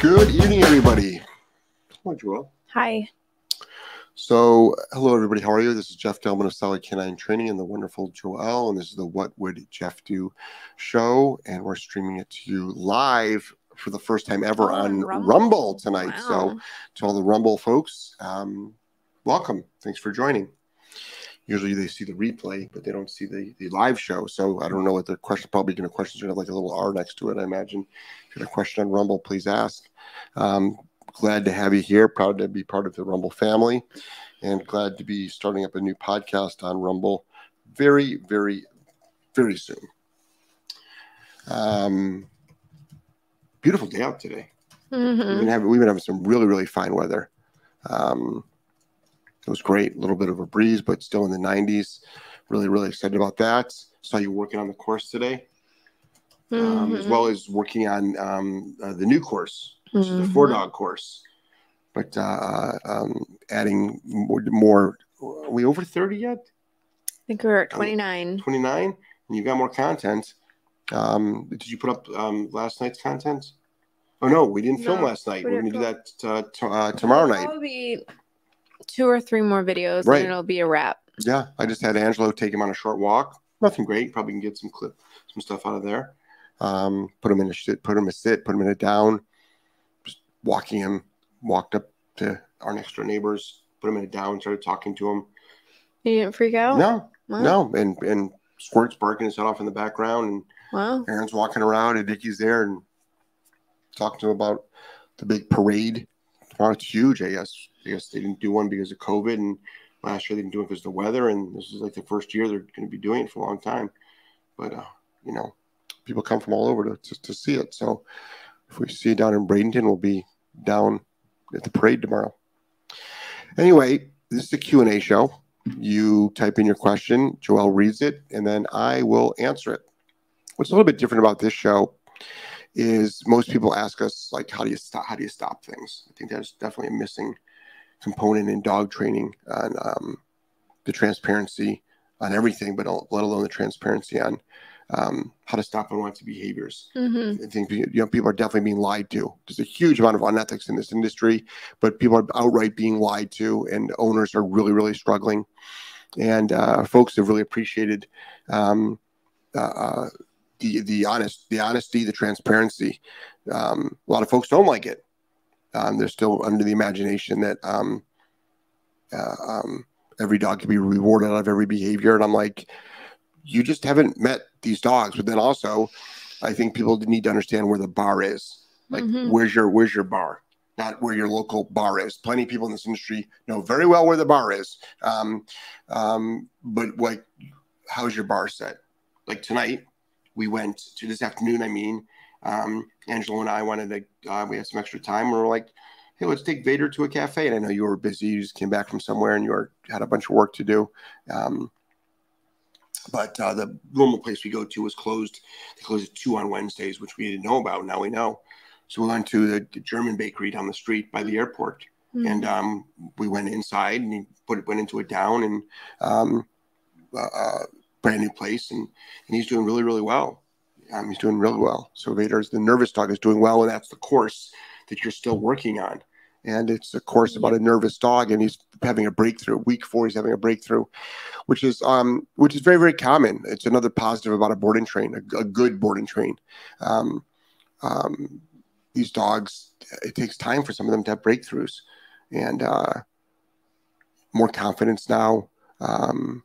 Good evening, everybody. Hi, Joel. Hi. So, hello, everybody. How are you? This is Jeff Gellman of Solid Canine Training and the wonderful Joel. And this is the What Would Jeff Do show. And we're streaming it to you live for the first time ever on Rumble. Rumble, tonight. Wow. So, to all the Rumble folks, um, welcome. Thanks for joining. Usually they see the replay, but they don't see the, the live show. So I don't know what the question probably going to questions are gonna have like a little R next to it. I imagine. If you have a question on Rumble, please ask. Um, glad to have you here. Proud to be part of the Rumble family, and glad to be starting up a new podcast on Rumble very, very, very soon. Um, beautiful day out today. We've Mhm. been having we've been having some really really fine weather. Um, it was great, a little bit of a breeze, but still in the 90s. Really really excited about that. Saw you working on the course today, um, as Mhm. well as working on um, uh, the new course, which is the four dog course. But uh, um, adding more, more. Are we over 30 yet? I think we're at 29. 29, and you've got more content. Um, did you put up um, last night's content? Oh no, we didn't film No, last night. we We're gonna do that uh, t- uh, tomorrow night. Probably two or three more videos Right. and it'll be a wrap. Yeah, I just had Angelo take him on a short walk. Nothing great. Probably can get some clip, some stuff out of there. Um, put him in a sit, put him a sit, put him in a down. Walking him, walked up to our next door neighbors, put him in a down, started talking to him. He didn't freak out? No, Wow. no, and and Squirt's barking his head off in the background, and Wow. Aaron's walking around, and Dickie's there, and talking to him about the big parade. Tomorrow it's huge. I guess. I guess they didn't do one because of COVID, and last year they didn't do it because of the weather, and this is like the first year they're going to be doing it for a long time. But uh, you know, people come from all over to, to to see it. So if we see it down in Bradenton, we'll be down at the parade tomorrow. Anyway, this is a Q and A show. You type in your question, Joel reads it, and then I will answer it. What's a little bit different about this show is most people ask us like, how do you stop? How do you stop things? I think that's definitely a missing component in dog training on um, the transparency on everything, but let alone the transparency on um, how to stop unwanted behaviors. hmm I think you know people are definitely being lied to. There's a huge amount of unethics in this industry, but people are outright being lied to, and owners are really, really struggling. And uh, folks have really appreciated um, uh, uh, the the honest, the honesty, the transparency. Um, a lot of folks don't like it. Um, they're still under the imagination that um, uh, um, every dog can be rewarded out of every behavior, and I'm like, you just haven't met these dogs. But then also, I think people need to understand where the bar is. Like, Mhm. where's your where's your bar? Not where your local bar is. Plenty of people in this industry know very well where the bar is. Um, um, but like, how's your bar set? Like tonight, we went to this afternoon. I mean, um, Angelo and I wanted to. Uh, we had some extra time. We were like, hey, let's take Vader to a cafe. And I know you were busy. You just came back from somewhere and you were had a bunch of work to do. Um, but uh, the normal place we go to was closed. They close at two on Wednesdays, which we didn't know about. Now we know. So we went to the, the German bakery down the street by the airport, Mm-hmm. and um, we went inside and he put went into a down and um, uh, uh, brand new place, and and he's doing really really well. Um, he's doing really well. So Vader's the nervous dog is doing well, and that's the course that you're still working on. And it's a course about a nervous dog, and he's having a breakthrough. Week four, he's having a breakthrough, which is um, which is very very common. It's another positive about a board and train, a, a good board and train. Um, um, these dogs, it takes time for some of them to have breakthroughs, and uh, more confidence now. Um,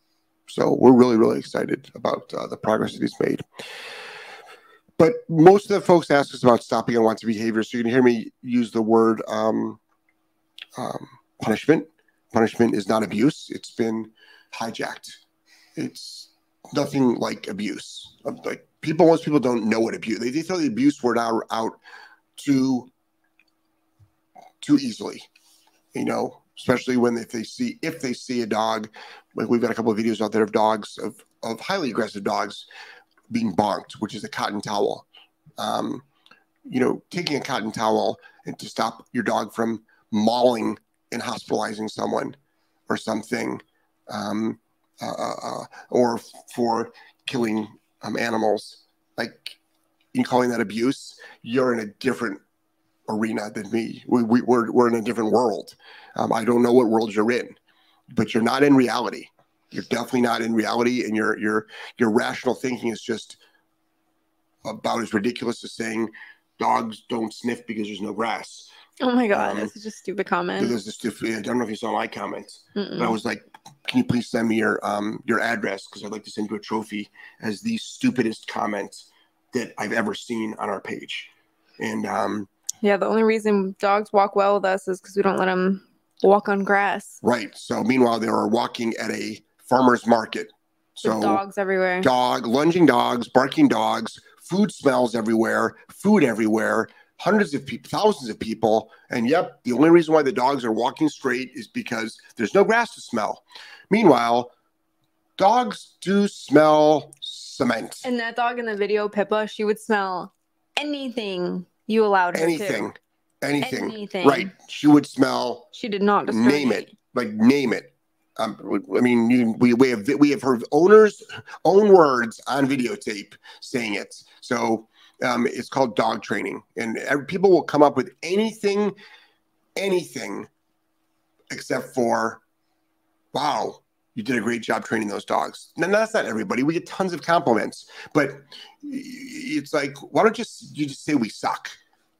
so we're really really excited about uh, the progress that he's made. But most of the folks ask us about stopping unwanted behavior. So you can hear me use the word um, um, punishment. Punishment is not abuse. It's been hijacked. It's nothing like abuse. Like people, most people don't know what abuse. They, they throw the abuse word out, out too too easily. You know, especially when if they see if they see a dog, like we've got a couple of videos out there of dogs of of highly aggressive dogs being bonked, which is a cotton towel. Um, you know, taking a cotton towel and to stop your dog from mauling and hospitalizing someone or something, um, uh, uh, or for killing um, animals, like in calling that abuse, you're in a different arena than me. We, we, we're, we're in a different world. Um, I don't know what world you're in, but you're not in reality. You're definitely not in reality, and your your your rational thinking is just about as ridiculous as saying dogs don't sniff because there's no grass. Oh my god, Um, that's such a stupid comment. This, I don't know if you saw my comments, Mm-mm. but I was like, "Can you please send me your um your address because I'd like to send you a trophy as the stupidest comment that I've ever seen on our page." And um, Yeah, the only reason dogs walk well with us is because we don't let them walk on grass. right, so meanwhile they were walking at a farmer's market, so With dogs everywhere. dog, lunging dogs, barking dogs, food smells everywhere, food everywhere, hundreds of people, thousands of people. And yep, the only reason why the dogs are walking straight is because there's no grass to smell. Meanwhile, dogs do smell cement. And that dog in the video, Pippa, she would smell anything you allowed her anything, to. anything. Anything. Right. She would smell, She did not name me. it, like name it. Um, I mean, you, we, we have we have her owner's own words on videotape saying it. So um, it's called dog training, and people will come up with anything, anything, except for, wow, you did a great job training those dogs. Now that's not everybody. We get tons of compliments, but it's like, why don't you you just say we suck?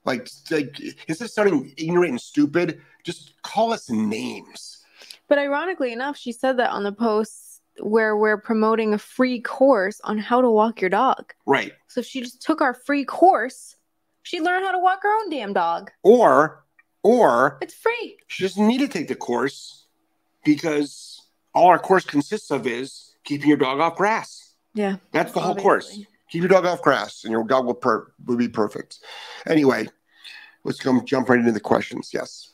Like, like instead of sounding ignorant and stupid, just call us names. But ironically enough, she said that on the posts where we're promoting a free course on how to walk your dog. Right. So if she just took our free course, she'd learn how to walk her own damn dog. Or, or It's free. she doesn't need to take the course because all our course consists of is keeping your dog off grass. Yeah. That's the whole course. Keep your dog off grass, and your dog will per- will be perfect. Anyway, let's go jump right into the questions. Yes.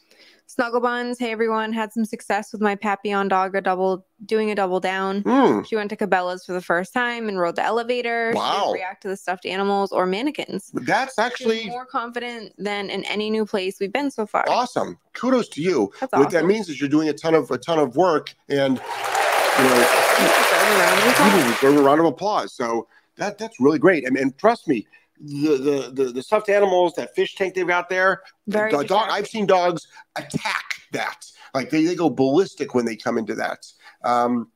Snuggle Buns, hey everyone, had some success with my Papillon dog a double doing a double down. Hmm. She went to Cabela's for the first time and rode the elevator. She Wow. didn't react to the stuffed animals or mannequins. That's actually more confident than in any new place we've been so far. awesome. Kudos to you. That's What that means is you're doing a ton of a ton of work, and you know Deserve a round of applause. deserve a round of applause. So that that's really great. And, and trust me, the, the the the stuffed animals, that fish tank they've got there, Very the dog. I've seen dogs attack that. Like they, they go ballistic when they come into that. Um,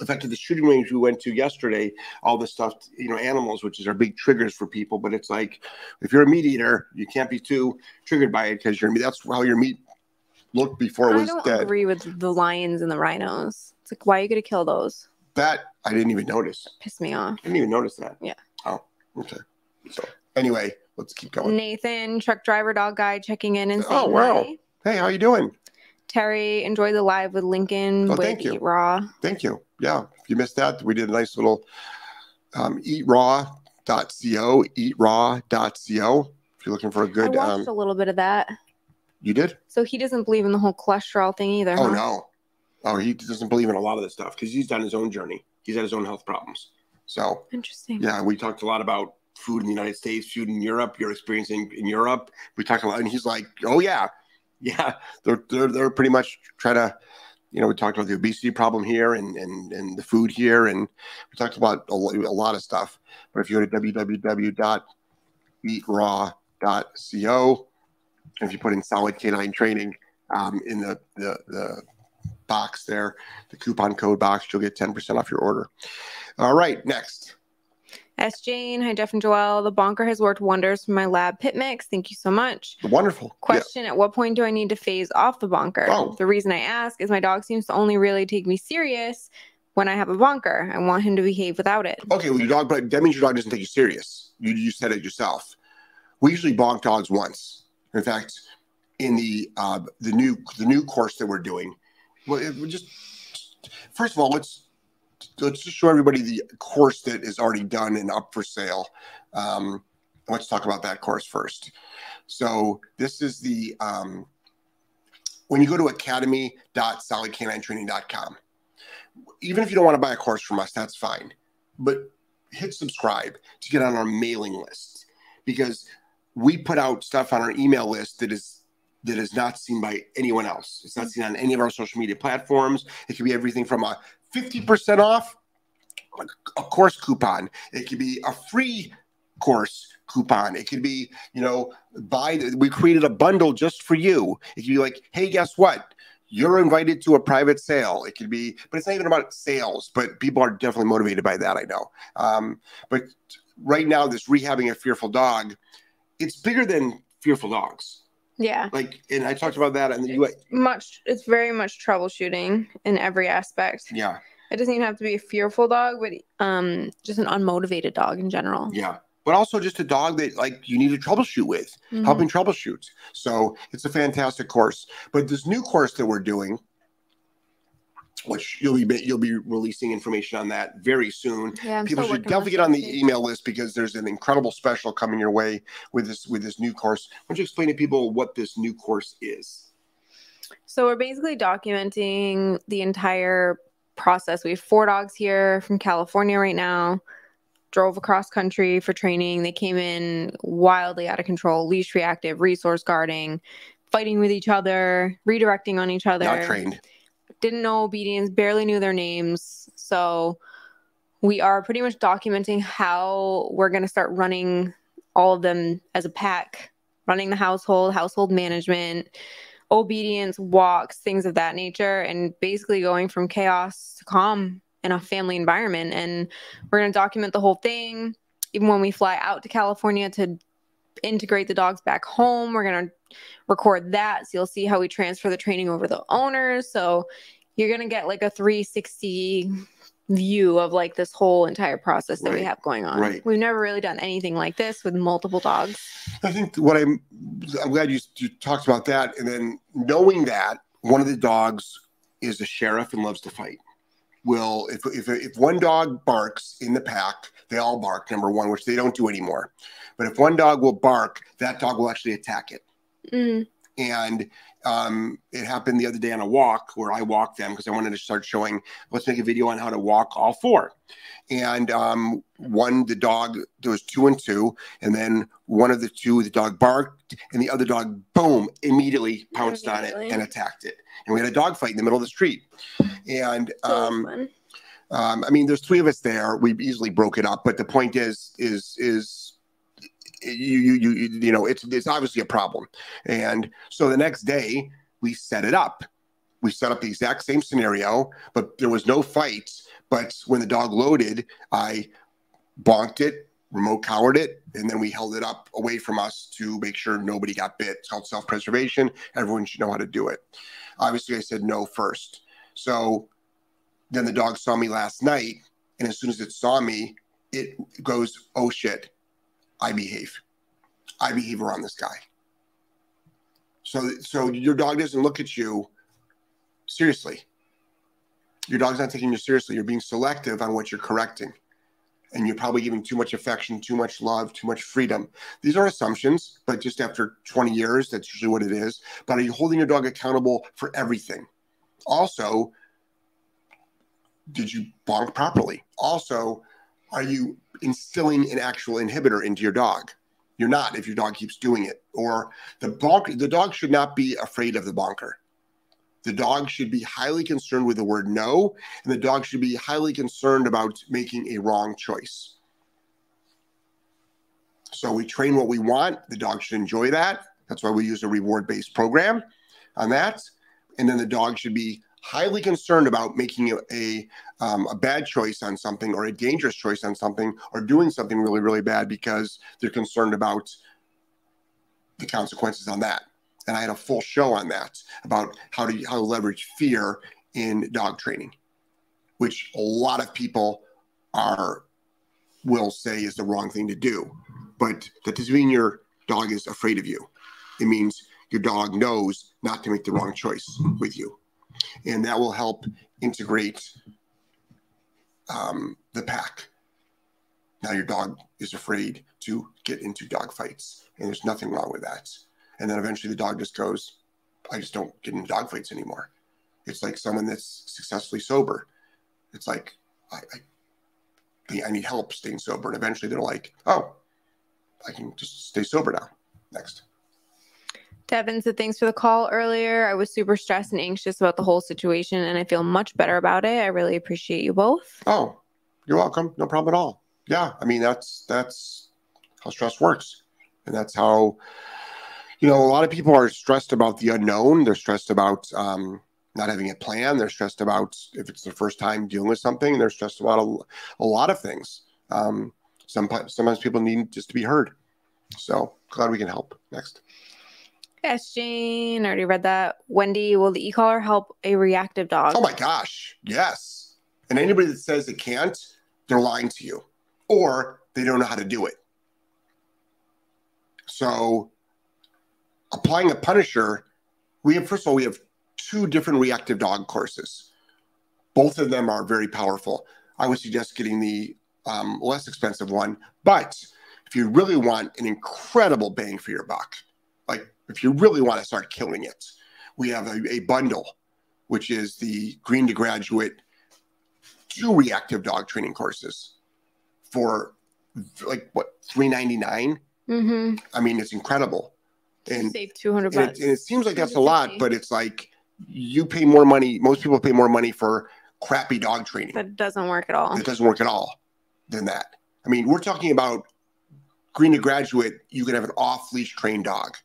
in fact, at the shooting range we went to yesterday, all the stuffed, you know, animals, which is our big triggers for people. But it's like, if you're a meat eater, you can't be too triggered by it because your meat. That's how your meat looked before it I was don't dead. agree with the lions and the rhinos. It's like, why are you going to kill those? That I didn't even notice. Piss me off. I didn't even notice that. Yeah. Oh, okay. So anyway, let's keep going. Nathan, truck driver, dog guy, checking in and saying Oh, wow. hi. Hey, how you doing? Terry, enjoy the live with Lincoln Oh, with thank you. Eat Raw. Thank you. Yeah, if you missed that, we did a nice little um, eatraw.co, eatraw.co. If you're looking for a good, I watched um, a little bit of that. you did? So he doesn't believe in the whole cholesterol thing either. Oh huh? no, oh he doesn't believe in a lot of this stuff because he's done his own journey. He's had his own health problems. So Interesting. yeah, we talked a lot about food in the United States, food in Europe, your experience in, in Europe. We talked a lot, and he's like, "Oh yeah, yeah." They're they're they're pretty much trying to, you know, we talked about the obesity problem here and and and the food here, and we talked about a, a lot of stuff. But if you go to www.eatraw.co, if you put in solid canine training um, in the the the box there, the coupon code box, you'll get ten percent off your order. All right, next. S. Jane, hi Jeff and Joelle. The bonker has worked wonders for my lab pit mix. Thank you so much. Wonderful. Yeah. Question At what point do I need to phase off the bonker? Oh. The reason I ask is my dog seems to only really take me serious when I have a bonker. I want him to behave without it. Okay, well, your dog, but that means your dog doesn't take you serious. You, you said it yourself. We usually bonk dogs once. In fact, in the uh, the new the new course that we're doing, well, it, we just first of all, let's let's just show everybody the course that is already done and up for sale. Um, let's talk about that course first. So this is the um, when you go to academy.solidcaninetraining.com. Even if you don't want to buy a course from us, that's fine. But hit subscribe to get on our mailing list because we put out stuff on our email list that is that is not seen by anyone else. It's not seen on any of our social media platforms. It could be everything from a 50% off a course coupon. It could be a free course coupon. It could be, you know, buy. We created a bundle just for you. It could be like, hey, guess what? You're invited to a private sale. It could be, but it's not even about sales. But people are definitely motivated by that. I know. Um, but right now, this rehabbing a fearful dog, it's bigger than fearful dogs. Yeah. Like, and I talked about that, and the you, Much. It's very much troubleshooting in every aspect. yeah, It doesn't even have to be a fearful dog, but um, just an unmotivated dog in general. yeah. But also just a dog that like you need to troubleshoot with. Mhm. helping troubleshoot. So it's a fantastic course. But this new course that we're doing, which you'll be you'll be releasing information on that very soon. Yeah, I'm People should definitely get on the email list because there's an incredible special coming your way with this with this new course. Why don't you explain to people what this new course is? So we're basically documenting the entire process. We have four dogs here from California right now. Drove across country for training. They came in wildly out of control, leash reactive, resource guarding, fighting with each other, redirecting on each other. Not trained. Didn't know obedience, barely knew their names. So we are pretty much documenting how we're going to start running all of them as a pack, running the household, household management, obedience, walks, things of that nature, and basically going from chaos to calm in a family environment. And we're going to document the whole thing. Even when we fly out to California to integrate the dogs back home, we're going to record that. So you'll see how we transfer the training over the owners. So you're going to get like a 360 view of like this whole entire process that we have going on. Right. We've never really done anything like this with multiple dogs. I think what I'm I'm glad you, you talked about that. And then knowing that one of the dogs is a sheriff and loves to fight. Will if if if one dog barks in the pack, they all bark. Number one, which they don't do anymore. But if one dog will bark, that dog will actually attack it. Mm, And um, it happened the other day on a walk where I walked them because I wanted to start showing. Let's make a video on how to walk all four. And um, one, the dog, there was two and two, and then one of the two, the dog barked, and the other dog, boom, immediately pounced on it and attacked it. And we had a dog fight in the middle of the street. And um. Um, I mean, there's three of us there. We easily broke it up, but the point is, is, is you, you, you, you know, it's, it's obviously a problem. And so the next day we set it up. We set up the exact same scenario, but there was no fight. But when the dog loaded, I bonked it, remote cowered it, and then we held it up away from us to make sure nobody got bit. It's called self preservation. Everyone should know how to do it. Obviously, I said no first. So then the dog saw me last night, and as soon as it saw me, it goes, "Oh shit, I behave. I behave around this guy." So, so your dog doesn't look at you seriously. Your dog's not taking you seriously. You're being selective on what you're correcting, and you're probably giving too much affection, too much love, too much freedom. These are assumptions, but just after 20 years, that's usually what it is. But are you holding your dog accountable for everything? Also, did you bonk properly? Also, are you instilling an actual inhibitor into your dog? You're not if your dog keeps doing it. Or the bonk, the dog should not be afraid of the bonker. The dog should be highly concerned with the word no, and the dog should be highly concerned about making a wrong choice. So we train what we want. The dog should enjoy that. That's why we use a reward based program on that. And then the dog should be highly concerned about making a, um, a bad choice on something or a dangerous choice on something or doing something really, really bad because they're concerned about the consequences on that. And I had a full show on that about how to how to leverage fear in dog training, which a lot of people are will say is the wrong thing to do. But that doesn't mean your dog is afraid of you. It means your dog knows not to make the wrong choice with you. And that will help integrate um, the pack. Now your dog is afraid to get into dog fights, and there's nothing wrong with that. And then eventually the dog just goes, I just don't get into dog fights anymore. It's like someone that's successfully sober. It's like, I, I, I need help staying sober. And eventually they're like, oh, I can just stay sober now. Next. Devin said thanks for the call earlier. I was super stressed and anxious about the whole situation, and I feel much better about it. I really appreciate you both. Oh, you're welcome. No problem at all. Yeah, I mean that's that's how stress works. And that's how, you know, a lot of people are stressed about the unknown. They're stressed about um, not having a plan. They're stressed about if it's the first time dealing with something. They're stressed about a, a lot of things. Um, sometimes, sometimes people need just to be heard. So glad we can help. Next. Yes, Jane. Already read that. Wendy, will the e-collar help a reactive dog? Oh my gosh, yes. And anybody that says it can't, they're lying to you, or they don't know how to do it. So, applying a punisher, we have first of all we have two different reactive dog courses. Both of them are very powerful. I would suggest getting the um, less expensive one, but if you really want an incredible bang for your buck, like if you really want to start killing it, we have a, a bundle, which is the Green to Graduate two reactive dog training courses for like what three ninety nine. Mm-hmm. I mean, it's incredible. And, Save two hundred and, it, and it seems like that's a lot, but it's like you pay more money. Most people pay more money for crappy dog training. that doesn't work at all. It doesn't work at all than that. I mean, we're talking about green to graduate. You can have an off leash trained dog.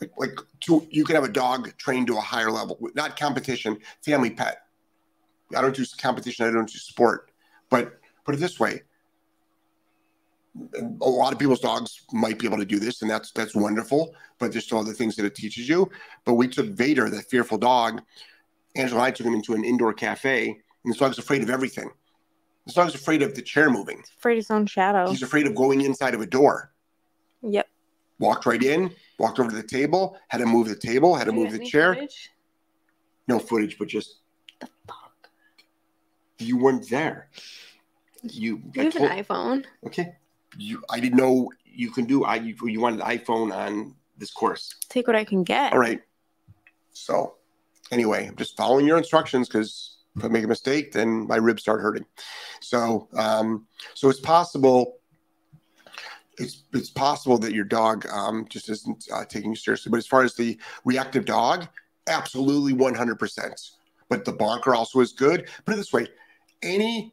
Like, like to, you can have a dog trained to a higher level, not competition, family pet. I don't do competition. I don't do sport. But put it this way: a lot of people's dogs might be able to do this, and that's that's wonderful. But there's still other things that it teaches you. But we took Vader, that fearful dog. Angela and I took him into an indoor cafe, and this dog's afraid of everything. This dog's afraid of the chair moving. Afraid of his own shadow. He's afraid of going inside of a door. Yep. Walked right in, walked over to the table, had to move the table, had to move the chair. No footage, but just The fuck? you weren't there. You, You I have told- an iPhone. okay. You, I didn't know you can do. I you, you wanted iPhone on this course. Take what I can get. All right. So, anyway, I'm just following your instructions because if I make a mistake, then my ribs start hurting. So, um, so it's possible. It's it's possible that your dog um, just isn't uh, taking you seriously. But as far as the reactive dog, absolutely 100%. But the bonker also is good. Put it this way: any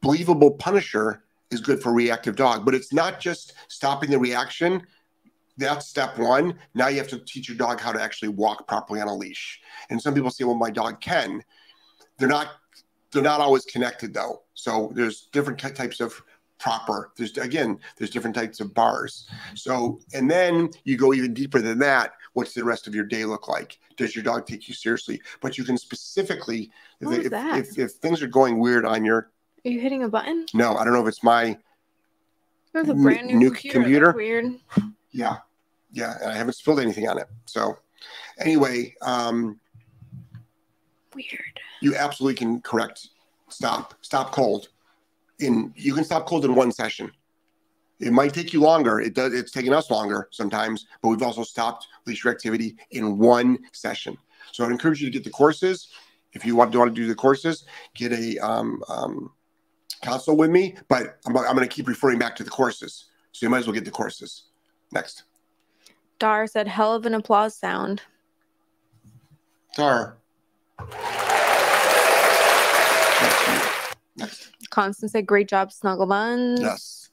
believable punisher is good for reactive dog. But it's not just stopping the reaction that's step one. Now you have to teach your dog how to actually walk properly on a leash. And some people say, "Well, my dog can." They're not. They're not always connected though. So there's different types of proper. There's again, there's different types of bars. So and then you go even deeper than that. What's the rest of your day look like? Does your dog take you seriously? But you can specifically, if, if, if, things are going weird on your Are you hitting a button? no, I don't know if it's my That's a brand new, new computer. computer? Weird. Yeah, yeah, and I haven't spilled anything on it. So, anyway, um, Weird. you absolutely can correct stop stop cold. In you can stop cold in one session. It might take you longer. It does. It's taking us longer sometimes, but we've also stopped leash activity in one session. So I'd encourage you to get the courses. If you want to want to do the courses, get a um, um, consult with me. But I'm, I'm going to keep referring back to the courses, so you might as well get the courses. Next, Dar said, "Hell of an applause sound." Tara. Next. Constance said, "Great job, Snuggle Buns." Yes.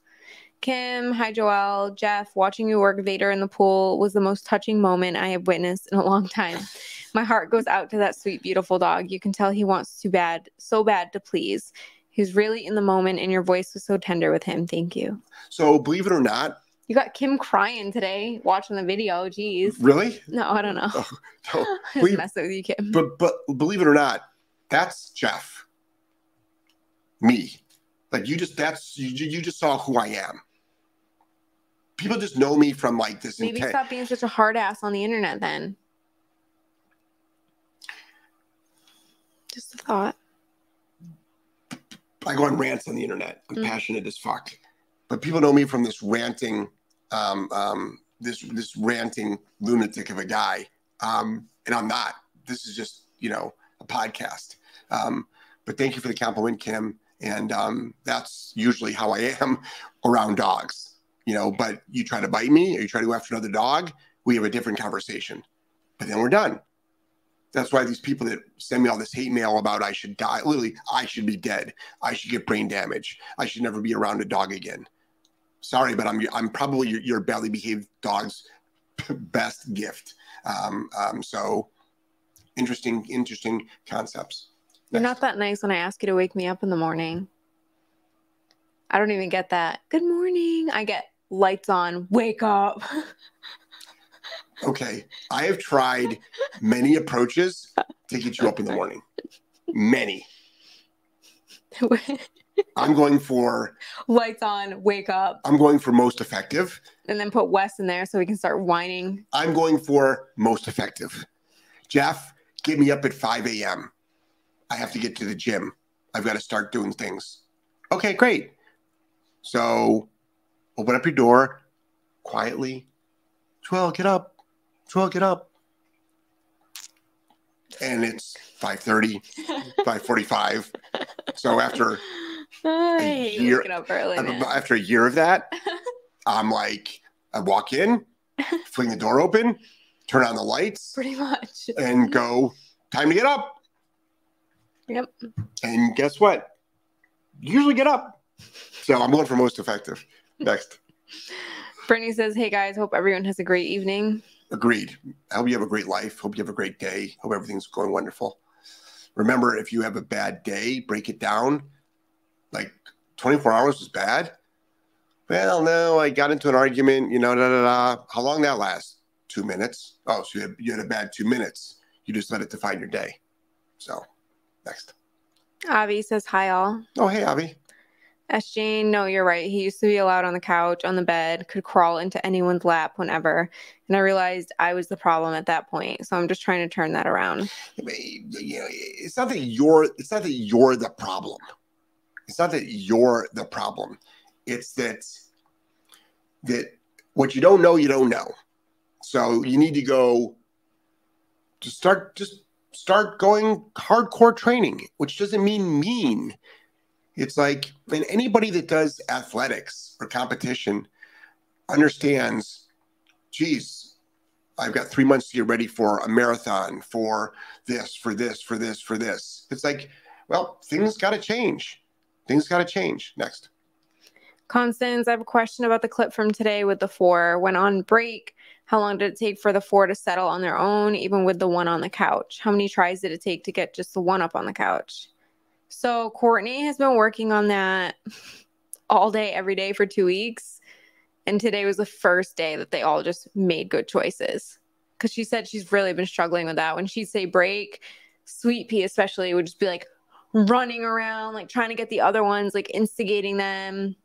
Kim, hi Joelle, Jeff, watching you work Vader in the pool was the most touching moment I have witnessed in a long time. My heart goes out to that sweet, beautiful dog. You can tell he wants too bad, so bad to please. He's really in the moment, and your voice was so tender with him. Thank you. So believe it or not, You got Kim crying today watching the video. Jeez. really, No, I don't know. Oh, no. We- messing with you, Kim. but but believe it or not, that's Jeff. Me, like you just that's you, you just saw who I am. People just know me from like this Maybe intent. stop being such a hard ass on the internet then. Just a thought. I go on rants on the internet. I'm Mm. passionate as fuck, but people know me from this ranting, um, um, this this ranting lunatic of a guy, um, and I'm not. This is just you know a podcast. Um, but thank you for the compliment, Kim. And um, that's usually how I am around dogs. You know, but you try to bite me or you try to go after another dog, we have a different conversation. But then we're done. That's why these people that send me all this hate mail about I should die, literally, I should be dead. I should get brain damage. I should never be around a dog again. sorry, but I'm I'm probably your, your badly behaved dog's best gift. Um, um, so interesting, interesting concepts. You're not that nice when I ask you to wake me up in the morning. I don't even get that. Good morning. I get lights on, wake up. Okay, I have tried many approaches to get you up in the morning. Many. I'm going for lights on, wake up, I'm going for most effective. and then put Wes in there so we can start whining. I'm going for most effective. Jeff, get me up at 5 a.m. I have to get to the gym. I've got to start doing things. Okay, great. So open up your door quietly. Joel, get up. Joel, get up. And it's 5:30, 5:45. So after hate year- up early. after a year of that, I'm like, I walk in, fling the door open, turn on the lights, Pretty much. and go, time to get up. Yep. And guess what? Usually get up. So I'm going for most effective. Next. Brittany says, Hey guys, hope everyone has a great evening. Agreed. I hope you have a great life. Hope you have a great day. Hope everything's going wonderful. Remember, if you have a bad day, break it down. Like 24 hours is bad. Well, no, I got into an argument, you know, da da da. How long that lasts? Two minutes. Oh, so you had, you had a bad two minutes. You just let it define your day. So, next. Avi says, Hi all. Oh, hey, Avi. S. Jane, no, you're right. He used to be allowed on the couch, on the bed, could crawl into anyone's lap whenever. And I realized I was the problem at that point. So I'm just trying to turn that around. I mean, you know, it's not that you're it's not that you're the problem. It's not that you're the problem. It's that that what you don't know, you don't know. So you need to go to start just start going hardcore training, which doesn't mean mean. It's like and anybody that does athletics or competition understands, geez, I've got three months to get ready for a marathon, for this, for this, for this, for this. It's like, well, things got to change. Things got to change. Next. Constance, I have a question about the clip from today with the four. When on break, how long did it take for the four to settle on their own, even with the one on the couch? How many tries did it take to get just the one up on the couch? So Courtney has been working on that all day, every day for two weeks. And today was the first day that they all just made good choices. Cause she said she's really been struggling with that. When she'd say break, Sweet Pea especially would just be like running around, like trying to get the other ones, like instigating them.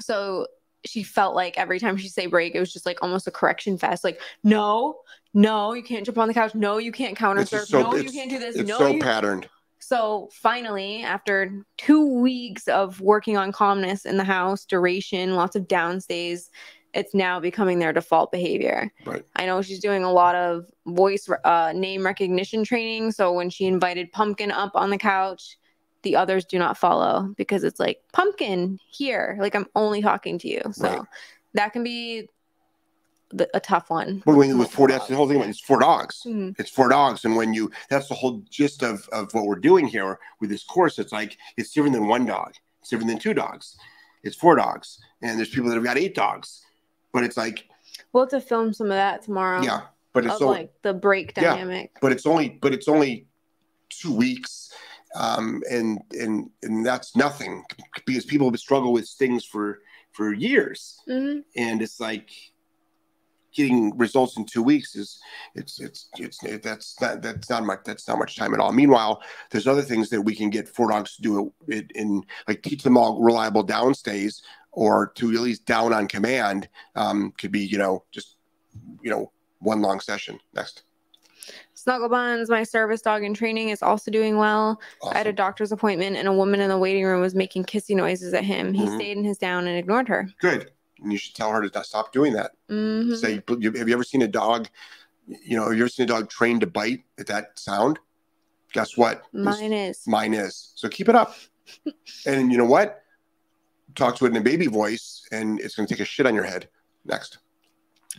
So she felt like every time she say break, it was just like almost a correction fest. Like, no, no, you can't jump on the couch. No, you can't counter surf. so- no, you can't do this. It's no, so you patterned. so finally, after two weeks of working on calmness in the house, duration, lots of downstays, it's now becoming their default behavior. Right. I know she's doing a lot of voice uh, name recognition training. So when she invited Pumpkin up on the couch, the others do not follow because it's like Pumpkin here. Like I'm only talking to you. So Right. that can be the, a tough one. But when with four, that's the whole thing. It's four dogs. Mhm. It's four dogs. And when you, that's the whole gist of, of what we're doing here with this course. It's like, it's different than one dog. It's different than two dogs. It's four dogs. And there's people that have got eight dogs. But it's like, We'll have to film some of that tomorrow. yeah, but it's only, like the break Yeah. dynamic. but it's only but it's only two weeks um and and and that's nothing because people have struggled with things for for years. Hmm and it's like getting results in two weeks is it's it's it's it, that's not that's not much that's not much time at all. Meanwhile there's other things that we can get four dogs to do it in like teach them all reliable downstays or to at least down on command um could be you know just you know one long session. Next Snuggle Buns, my service dog in training, is also doing well. I had a doctor's appointment, and a woman in the waiting room was making kissy noises at him. He Mhm. stayed in his down and ignored her. good and you should tell her to stop doing that Mhm. say have you ever seen a dog you know have you ever seen a dog trained to bite at that sound guess what Mine is. mine is so keep it up and you know what talk to it in a baby voice and it's going to take a shit on your head next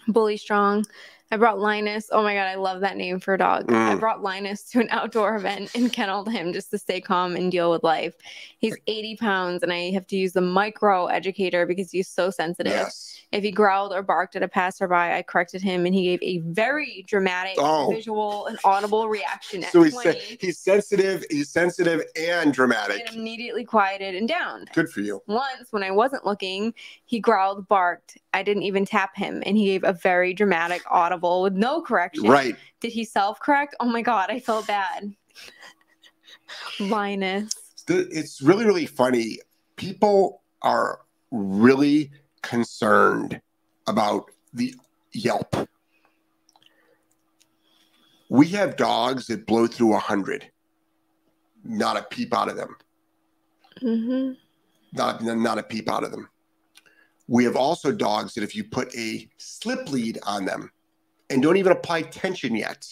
Bully Strong. I brought Linus. Oh my god, I love that name for a dog. I Mm. brought Linus to an outdoor event and kenneled him just to stay calm and deal with life. He's 80 pounds, and I have to use the micro educator because he's so sensitive. Yes. If he growled or barked at a passerby, I corrected him, and he gave a very dramatic, Oh. visual, and audible reaction So he's se- he's sensitive, he's sensitive and dramatic. and immediately quieted and down. Good for you. Once, when I wasn't looking, he growled, barked. I didn't even tap him, and he gave a very dramatic, audible with no correction. Right. Did he self correct? Oh my God, I felt bad. Linus. It's really, really funny. People are really concerned about the Yelp. We have dogs that blow through a hundred. Not a peep out of them. Mm-hmm. Not, not a peep out of them. We have also dogs that if you put a slip lead on them and don't even apply tension yet,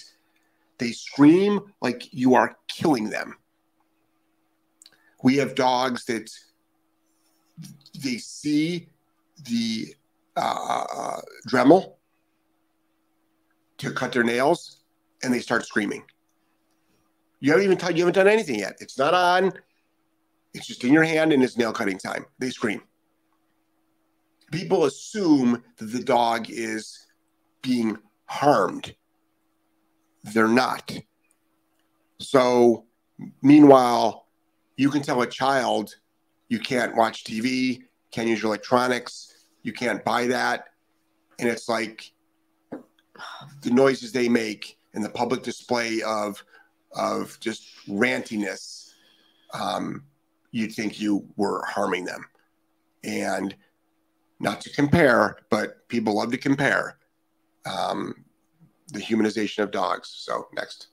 they scream like you are killing them. We have dogs that they see the uh, uh, Dremel to cut their nails and they start screaming. You haven't even t- you haven't done anything yet. It's not on. It's just in your hand and it's nail cutting time. They scream. People assume that the dog is being harmed. They're not. So, meanwhile, you can tell a child you can't watch TV, can't use your electronics, you can't buy that. And it's like the noises they make and the public display of of just rantiness. Um, you'd think you were harming them. And not to compare, but people love to compare um, the humanization of dogs. So, next.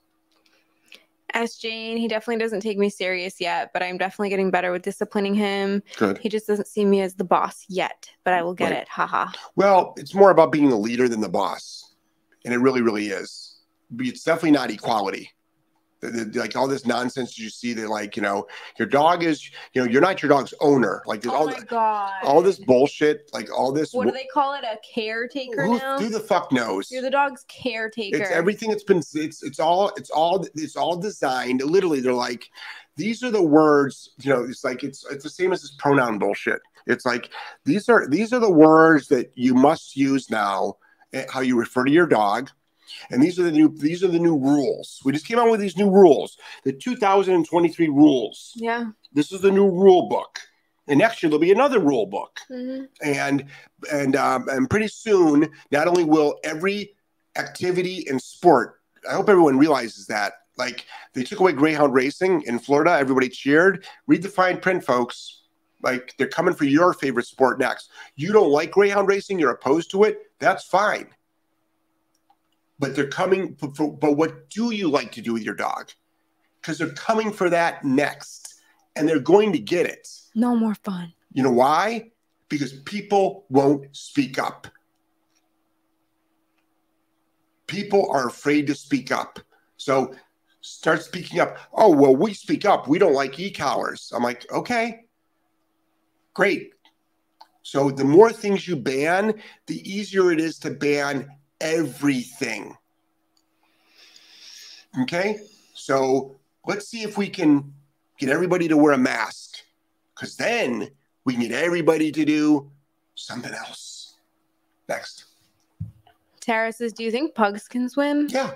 Ask Jane. He definitely doesn't take me serious yet, but I'm definitely getting better with disciplining him. Good. He just doesn't see me as the boss yet, but I will get Right. it. Haha. Well, it's more about being the leader than the boss. And it really, really is. It's definitely not equality. The- the- like all this nonsense you see that, like, you know, your dog is, you know, you're not your dog's owner. Like, Oh all, my god. all this bullshit, like all this. What do they call it? A caretaker who, now? who the fuck knows? You're the dog's caretaker. It's everything that's been it's it's all it's all it's all designed. Literally, they're like, these are the words, you know, it's like it's it's the same as this pronoun bullshit. It's like these are these are the words that you must use now, eh, how you refer to your dog. And these are the new these are the new rules. We just came out with these new rules, the 2023 rules. Yeah. This is the new rule book. And next year there'll be another rule book. Hmm and and um, and pretty soon not only will every activity and sport i hope everyone realizes that like they took away greyhound racing in florida. Everybody cheered. Read the fine print folks. Like they're coming for your favorite sport next. You don't like greyhound racing? You're opposed to it? That's fine but they're coming for, but what do you like to do with your dog because they're coming for that next and they're going to get it No more fun. you know why? Because people won't speak up. People are afraid to speak up. So start speaking up. Oh, well, we speak up. We don't like e collars. I'm like, okay, great. So the more things you ban, the easier it is to ban everything. Okay? So let's see if we can get everybody to wear a mask because then we can get everybody to do something else. Next. Tara says, Do you think pugs can swim? Yeah.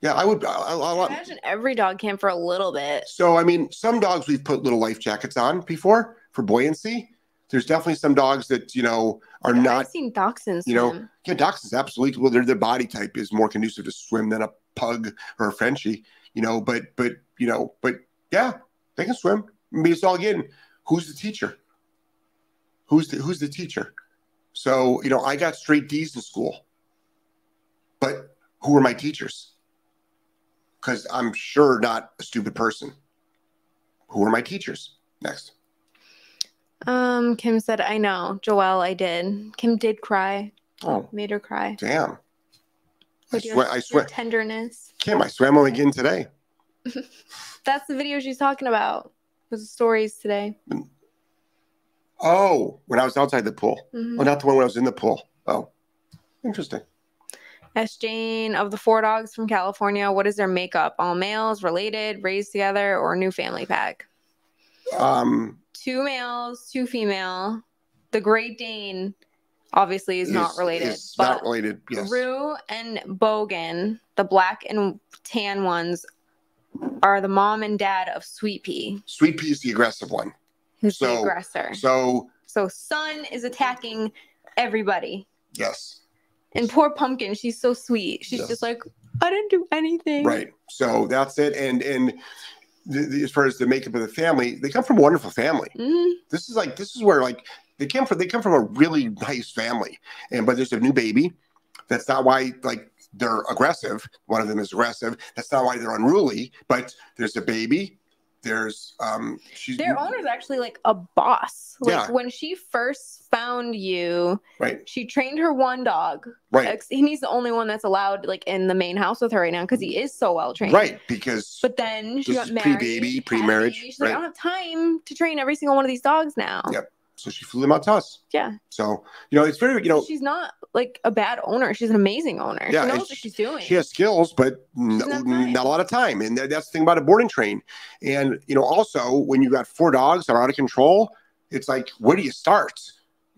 Yeah, I would. I, I, I, Imagine every dog can for a little bit. so, I mean, some dogs we've put little life jackets on before for buoyancy. There's definitely some dogs that, you know, are Like, not I've seen dachshunds you know, swim. Yeah, dachshunds absolutely. Well, their their body type is more conducive to swim than a pug or a Frenchie. You know, but but you know, but yeah, they can swim. I mean, it's all again, who's the teacher? Who's the who's the teacher? So you know, I got straight D's in school, but who were my teachers? Because I'm sure not a stupid person. Who were my teachers? Next. Um, Kim said, I know. Joelle, I did. Kim did cry. Oh, Made her cry. damn. I swear, I swear, tenderness. Kim, I swam only again today. That's the video she's talking about. Was the stories today. Oh, when I was outside the pool. Mhm. Oh, not the one when I was in the pool. Oh, interesting. S. Jane, of the four dogs from California, what is their makeup? All males, related, raised together, or new family pack? Um, Two males, two female. The Great Dane obviously is, not related, is but not related. Yes. Rue and Bogan, the black and tan ones, are the mom and dad of Sweet Pea, Sweet Pea is the aggressive one. who's the aggressor. So So Sun is attacking everybody. yes, And poor Pumpkin, she's so sweet. She's Yes. just like, I didn't do anything. right. So that's it. And and the, the, as far as the makeup of the family, they come from a wonderful family. Mhm. This is like this is where like they came from. They come from a really nice family, and but there's a new baby. That's not why like they're aggressive. One of them is aggressive. That's not why they're unruly. But there's a baby. There's um. She's Their owner's actually like a boss. Like Yeah. when she first found you, right. she trained her one dog. Right. And he's the only one that's allowed like in the main house with her right now because he is so well trained. Right. Because But then she got married. pre-baby, pre-marriage. She's like, I don't have time to train every single one of these dogs now. Yep. So she flew them out to us. Yeah. So you know it's very you know she's not like a bad owner. She's an amazing owner. Yeah, she knows what she's doing. she has skills, but no, not not, a lot of time. And that's the thing about a boarding train. And you know, also when you got four dogs that are out of control, it's like where do you start?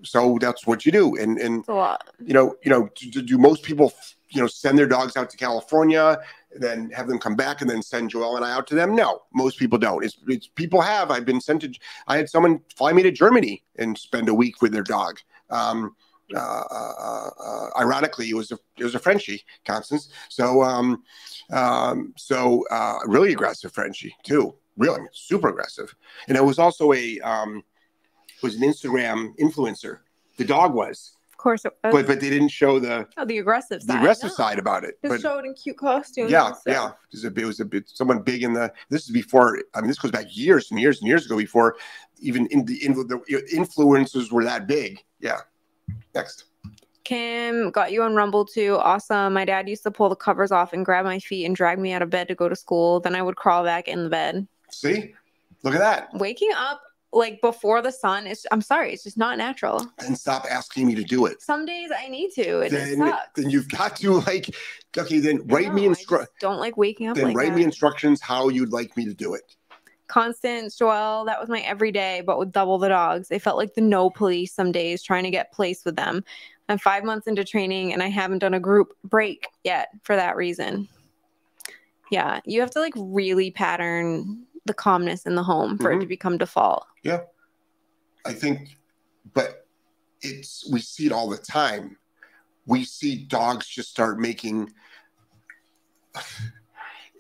So that's what you do. And and it's a lot. you know, you know, do, do most people you know send their dogs out to California, then have them come back and then send Joel and I out to them? No, most people don't. It's, it's people have. I've been sent to. I had someone fly me to Germany and spend a week with their dog. Um, uh, uh, uh, ironically, it was a it was a Frenchie, Constance. So um, um, so uh, really aggressive Frenchie too. Really, super aggressive. And it was also a um, was an Instagram influencer. The dog was, course was. but but they didn't show the oh, the aggressive the side. aggressive No. side about it. Just But show it in cute costumes. yeah, stuff. yeah. It was, a, it was a bit someone big in the. This is before. I mean, this goes back years and years and years ago before even in the, in the influencers were that big. Yeah. Next. Kim got you on Rumble too. Awesome. My dad used to pull the covers off and grab my feet and drag me out of bed to go to school. Then I would crawl back in the bed. See, look at that. Waking up like before the sun is I'm sorry, it's just not natural. And stop asking me to do it. Some days I need to. It Then, sucks. then you've got to like. Okay, then write me know, I instru- just Don't like waking up Then like write that. me instructions how you'd like me to do it. Constance, Joelle, that was my everyday, but with double the dogs. They felt like the no police some days trying to get placed with them. I'm five months into training and I haven't done a group break yet for that reason. Yeah, you have to like really pattern the calmness in the home for it to mm-hmm. become default. Yeah. I think, but it's we see it all the time. We see dogs just start making.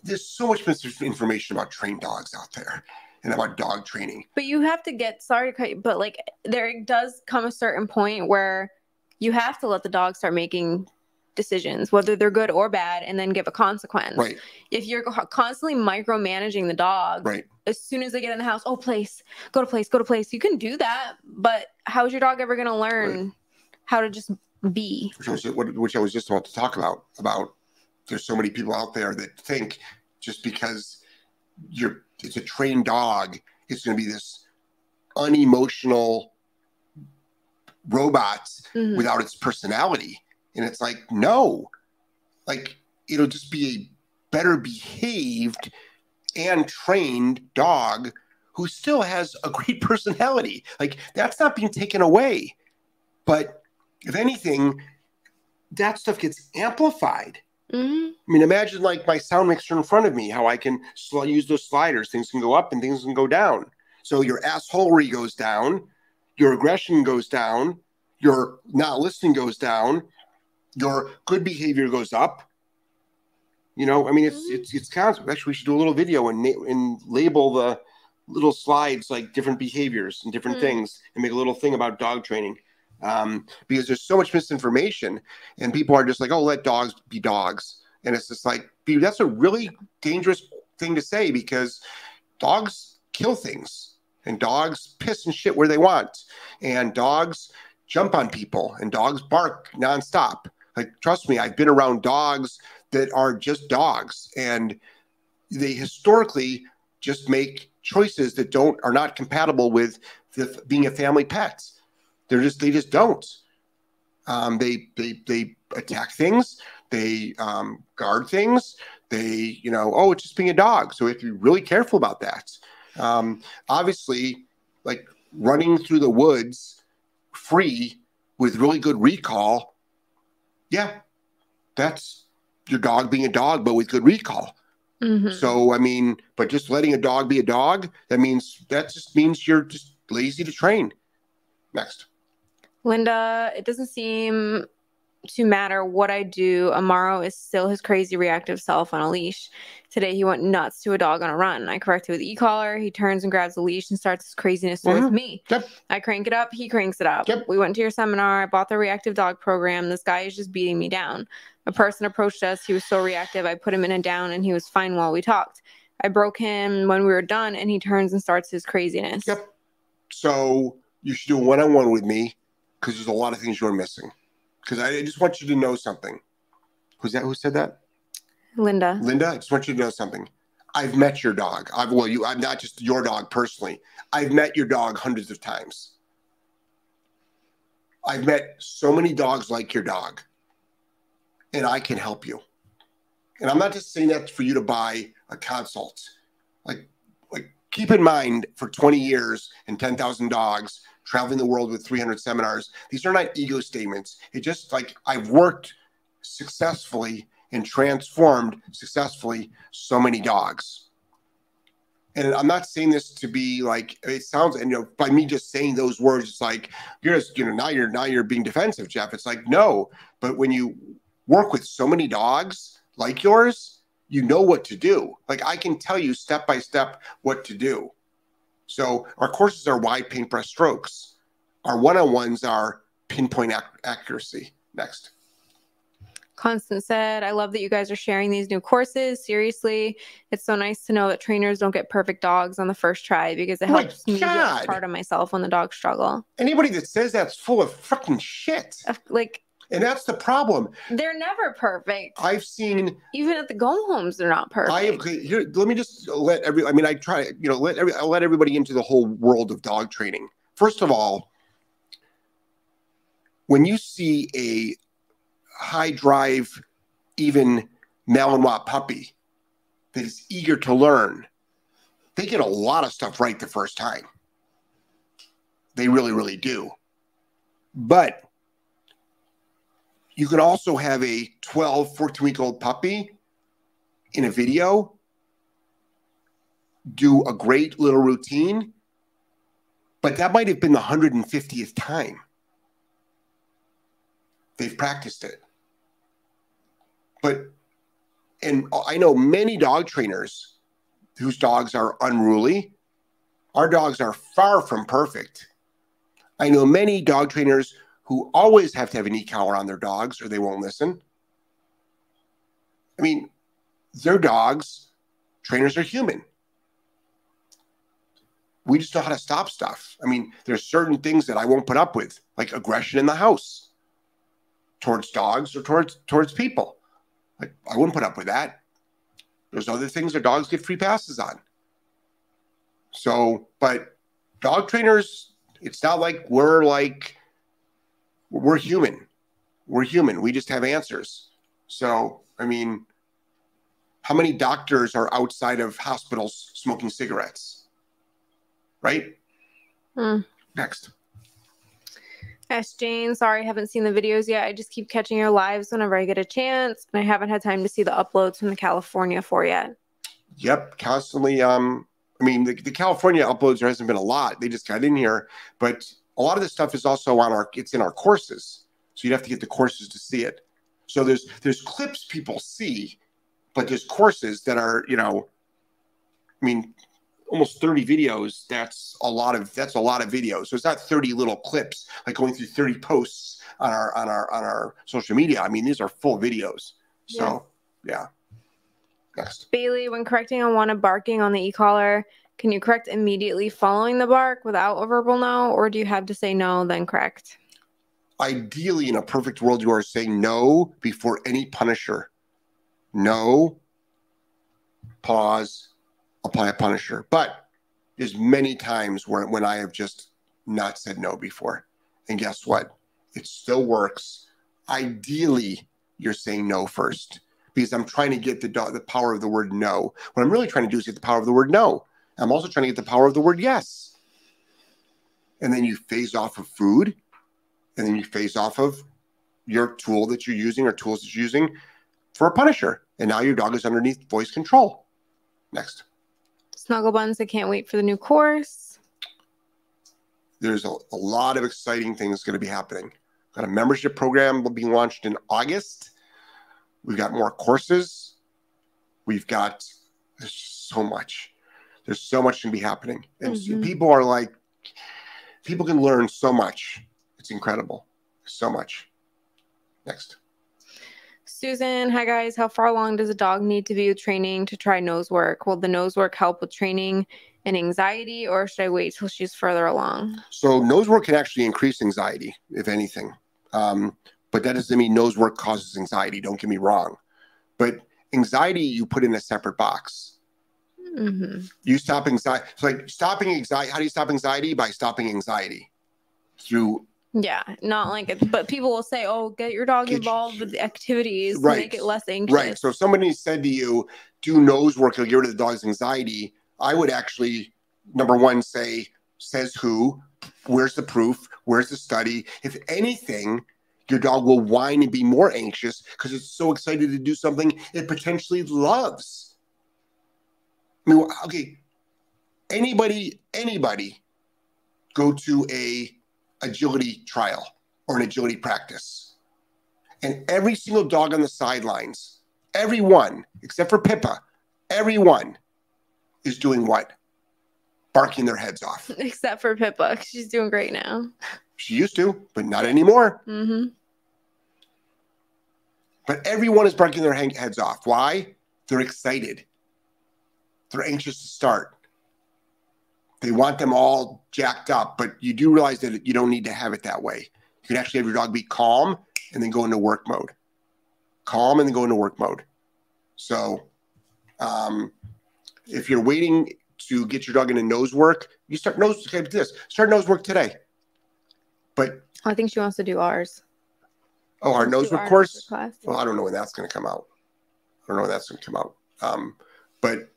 There's so much misinformation about trained dogs out there and about dog training. But you have to get sorry to cut you, but like there does come a certain point where you have to let the dog start making decisions, whether they're good or bad, and then give a consequence. Right, If you're constantly micromanaging the dog, right. as soon as they get in the house, oh, place, go to place, go to place. You can do that, but how's your dog ever going to learn how to just be? Which I, was, which I was just about to talk about. About there's so many people out there that think just because you're it's a trained dog, it's going to be this unemotional robot Mhm. without its personality. And it's like, no, like it'll just be a better behaved and trained dog who still has a great personality. Like that's not being taken away. But if anything, that stuff gets amplified. Mhm. I mean, imagine like my sound mixer in front of me, how I can sl- use those sliders. Things can go up and things can go down. So your assholery goes down, your aggression goes down, your not listening goes down, your good behavior goes up. You know, I mean, it's Mhm. it's it's constant. Actually, we should do a little video and na- and label the little slides like different behaviors and different Mm. things, and make a little thing about dog training. Um, because there's so much misinformation, and people are just like, "Oh, let dogs be dogs," and it's just like, dude, that's a really dangerous thing to say because dogs kill things, and dogs piss and shit where they want, and dogs jump on people, and dogs bark nonstop. Like, trust me, I've been around dogs that are just dogs, and they historically just make choices that don't are not compatible with the, being a family pet. They're just they just don't. Um, they they they attack things. They um, guard things. They, you know, oh, it's just being a dog. So we have to be really careful about that. Um, obviously, like running through the woods free with really good recall, yeah, that's your dog being a dog, but with good recall. Mm-hmm. So I mean, but just letting a dog be a dog, that means that just means you're just lazy to train. Next. Linda, it doesn't seem to matter what I do, Amaro is still his crazy reactive self on a leash. Today he went nuts to a dog on a run. I correct it with e-collar. He turns and grabs the leash and starts his craziness mm-hmm. with me. Yep. I crank it up, he cranks it up. Yep. We went to your seminar. I bought the reactive dog program. This guy is just beating me down. A person approached us. He was so reactive. I put him in a down and he was fine while we talked. I broke him when we were done and he turns and starts his craziness. Yep. So you should do one-on-one with me because there's a lot of things you're missing because I just want you to know something. Who's that? Who said that? Linda. Linda, I just want you to know something. I've met your dog. I've well, you. I'm not just your dog personally. I've met your dog hundreds of times. I've met so many dogs like your dog, and I can help you. And I'm not just saying that for you to buy a consult. Like, like keep in mind, for 20 years and 10,000 dogs, traveling the world with 300 seminars. These are not ego statements. It just like I've worked successfully and transformed successfully so many dogs. And I'm not saying this to be like it sounds, and you know, by me just saying those words, it's like you're just, you know, now you're now you're being defensive, Jeff. It's like no, but when you work with so many dogs like yours, you know what to do. Like I can tell you step by step what to do. So our courses are wide paintbrush strokes. Our one-on-ones are pinpoint ac- accuracy. Next. Constance said, I love that you guys are sharing these new courses. Seriously, it's so nice to know that trainers don't get perfect dogs on the first try because it helps me get hard on myself when the dogs struggle. Anybody that says that's full of fucking shit. Like, and that's the problem. They're never perfect. I've seen even at the go homes, they're not perfect. I have here. Let me just let every. I mean, I try. You know, let every. I'll let everybody into the whole world of dog training. First of all, when you see a high drive, even Malinois puppy that is eager to learn, they get a lot of stuff right the first time. They really, really do. But you can also have a 12, 14 week old puppy in a video do a great little routine, but that might have been the 150th time they've practiced it. But, and I know many dog trainers whose dogs are unruly. Our dogs are far from perfect. I know many dog trainers who always have to have an e-collar on their dogs or they won't listen. I mean, their dogs, trainers are human. We just know how to stop stuff. I mean, there's certain things that I won't put up with, like aggression in the house towards dogs or towards towards people. Like I wouldn't put up with that. There's other things that dogs get free passes on. So, but dog trainers, it's not like we're like we're human. We're human. We just have answers. So, I mean, how many doctors are outside of hospitals smoking cigarettes? Right? Hmm. Next. Ask Jane, sorry, I haven't seen the videos yet. I just keep catching your lives whenever I get a chance, and I haven't had time to see the uploads from the California for yet. Yep, constantly. Um, I mean, the, the California uploads there hasn't been a lot. They just got in here, but a lot of this stuff is also on our it's in our courses. So you'd have to get the courses to see it. So there's there's clips people see but there's courses that are you know i mean almost 30 videos that's a lot of that's a lot of videos. So it's not 30 little clips like going through 30 posts on our on our on our social media. I mean these are full videos. So yeah, yeah. next. Bailey when correcting on one of barking on the e-collar can you correct immediately following the bark without a verbal no, or do you have to say no, then correct? Ideally, in a perfect world, you are saying no before any punisher. No, pause, apply a punisher. But there's many times where when I have just not said no before. And guess what? It still works. Ideally, you're saying no first because I'm trying to get the the power of the word no. What I'm really trying to do is get the power of the word no. I'm also trying to get the power of the word yes. And then you phase off of food, and then you phase off of your tool that you're using or tools that you're using for a punisher. And now your dog is underneath voice control. Next. Snuggle Buns, I can't wait for the new course. There's a, a lot of exciting things going to be happening. Got a membership program will be launched in August. We've got more courses. We've got there's so much. There's so much to be happening, and so Mhm. people are like, people can learn so much. It's incredible, so much. Next. Susan, hi guys. How far along does a dog need to be with training to try nose work? Will the nose work help with training and anxiety, or should I wait till she's further along? So nose work can actually increase anxiety, if anything. Um, but that doesn't mean nose work causes anxiety. Don't get me wrong. But anxiety, you put in a separate box. Hmm You stop anxiety. It's like stopping anxiety. How do you stop anxiety? By stopping anxiety through Yeah, not like it, but people will say, "Oh, get your dog Get- involved with the activities Right. make it less anxious." right. So if somebody said to you, "Do nose work to get rid of the dog's anxiety," I would actually number one say, "Says who? Where's the proof? Where's the study?" If anything, your dog will whine and be more anxious because it's so excited to do something it potentially loves. I mean, okay, anybody, anybody, go to a agility trial or an agility practice, and every single dog on the sidelines, everyone except for Pippa, everyone is doing what? Barking their heads off. Except for Pippa, she's doing great now. She used to, but not anymore. hmm But everyone is barking their heads off. Why? They're excited. They're anxious to start. They want them all jacked up, but you do realize that you don't need to have it that way. You can actually have your dog be calm and then go into work mode. Calm and then go into work mode. So, um, if you're waiting to get your dog into nose work, you start nose. Okay, this start nose work today. But I think she wants to do ours. oh, our nose work course. class. Well, I don't know when that's going to come out. I don't know when that's going to come out. Um, but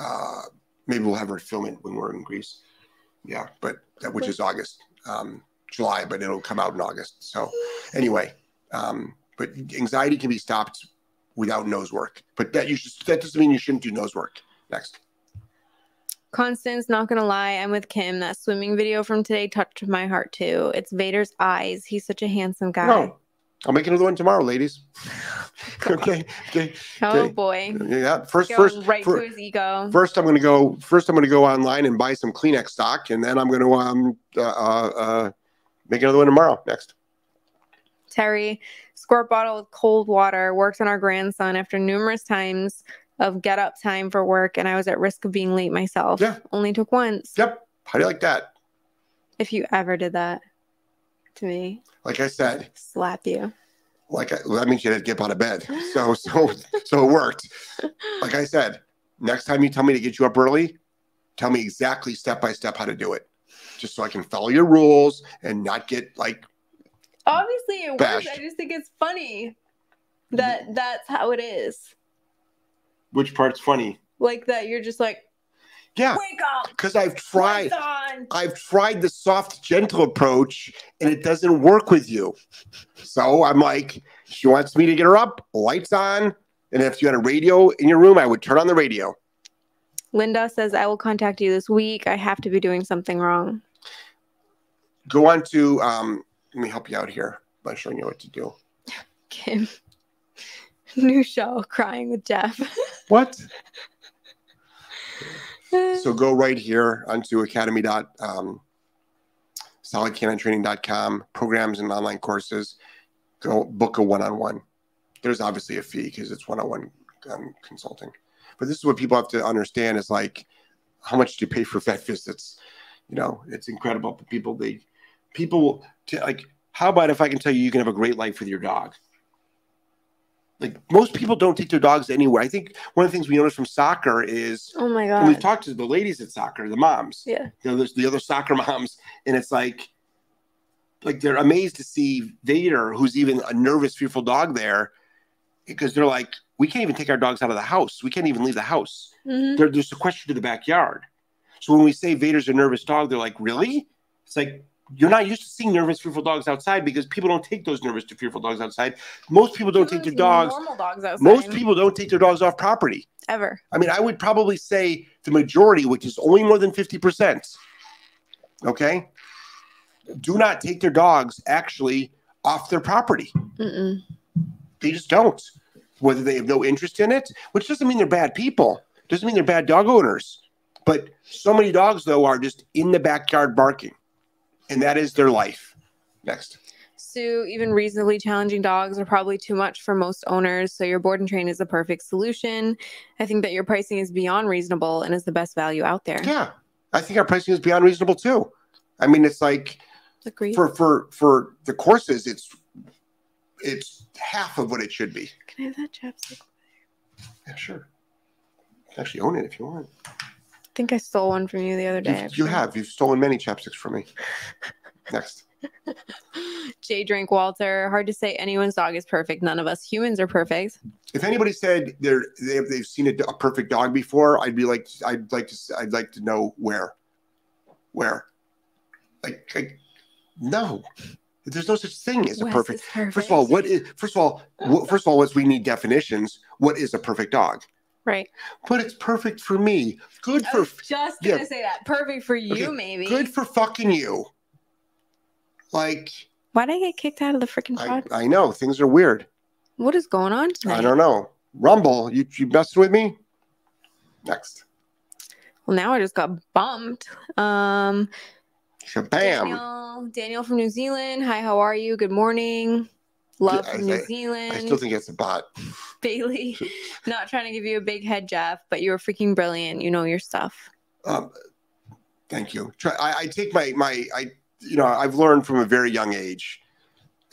uh, maybe we'll have her film it when we're in Greece. Yeah, but that which is August, um, July, but it'll come out in August. So anyway, um, but anxiety can be stopped without nose work. But that you should that doesn't mean you shouldn't do nose work. Next. Constance, not gonna lie, I'm with Kim. That swimming video from today touched my heart too. It's Vader's eyes. He's such a handsome guy. No, I'll make another one tomorrow, ladies. okay, okay, Oh okay. boy. yeah. First, Going first, right fir- to his ego. First, I'm going to go. First, I'm going to go online and buy some Kleenex stock, and then I'm going to um uh, uh, uh make another one tomorrow. Next. Terry, squirt bottle with cold water, worked on our grandson after numerous times of get up time for work, and I was at risk of being late myself. Yeah. Only took once. Yep. How do you like that? If you ever did that to me, Like I said, slap you. like I, well, that means you had to get out of bed. So so so it worked. Like I said, next time you tell me to get you up early, tell me exactly step by step how to do it, just so I can follow your rules and not get like Obviously, it works. I just think it's funny that that's how it is. which part's funny. Like that, you're just like, Yeah, wake up, because I've tried. I've tried the soft, gentle approach and it doesn't work with you. So I'm like, she wants me to get her up, lights on. And if you had a radio in your room, I would turn on the radio. Linda says, I will contact you this week. I have to be doing something wrong. Go on to, um, let me help you out here by showing you what to do. Kim, new show, Crying with Jeff. What? So go right here onto academy um, solidk9training.com, programs and online courses. Go book a one-on-one. There's obviously a fee because it's one-on-one um, consulting. But this is what people have to understand is like, how much do you pay for vet visits? You know, it's incredible. But people, they, people, like, how about if I can tell you you can have a great life with your dog? Like most people don't take their dogs anywhere. I think one of the things we notice from soccer is oh my god, we've talked to the ladies at soccer, the moms, Yeah. you know, there's the other soccer moms, and it's like like they're amazed to see Vader, who's even a nervous, fearful dog there, because they're like, we can't even take our dogs out of the house. We can't even leave the house. Mhm. They're, they're sequestered to the backyard. So when we say Vader's a nervous dog, they're like, really? It's like you're not used to seeing nervous, fearful dogs outside because people don't take those nervous to fearful dogs outside. Most people don't take their dogs. Normal dogs outside. Most people don't take their dogs off property. ever. I mean, I would probably say the majority, which is only more than 50%, okay, do not take their dogs actually off their property. Mm-mm. They just don't. Whether they have no interest in it, which doesn't mean they're bad people, doesn't mean they're bad dog owners. But so many dogs, though, are just in the backyard barking, and that is their life. Next. Sue, even reasonably challenging dogs are probably too much for most owners, so your board and train is the perfect solution. I think that your pricing is beyond reasonable and is the best value out there. Yeah, I think our pricing is beyond reasonable too. I mean, it's like Agreed. for for for the courses, it's it's half of what it should be. Can I have that chapstick? Yeah, sure. Actually, own it if you want. I think I stole one from you the other day. You, you have. You've stolen many chapsticks from me. Next. Jay Drinkwalter. Hard to say anyone's dog is perfect. None of us humans are perfect. If anybody said they're they've, they've seen a, a perfect dog before, I'd be like, I'd like to, I'd like to know where, where, like, like no, there's no such thing as a perfect. perfect. First of all, what is first of all, first of all, what's we need definitions. What is a perfect dog? Right. But it's perfect for me. Good I for was just gonna yeah. say that. Perfect for you, Okay, maybe. good for fucking you. Like Why'd I get kicked out of the freaking I, pod? I know things are weird. What is going on tonight? I don't know. Rumble, you you messing with me? Next. Well, now I just got bumped. Um, Shabam. Daniel, Daniel from New Zealand. Hi, how are you? Good morning. Love from New I- Zealand. I still think it's a bot. Bailey. Not trying to give you a big head, Jeff, but you were freaking brilliant. You know your stuff. Um, thank you. Try, I, I take my my I you know I've learned from a very young age,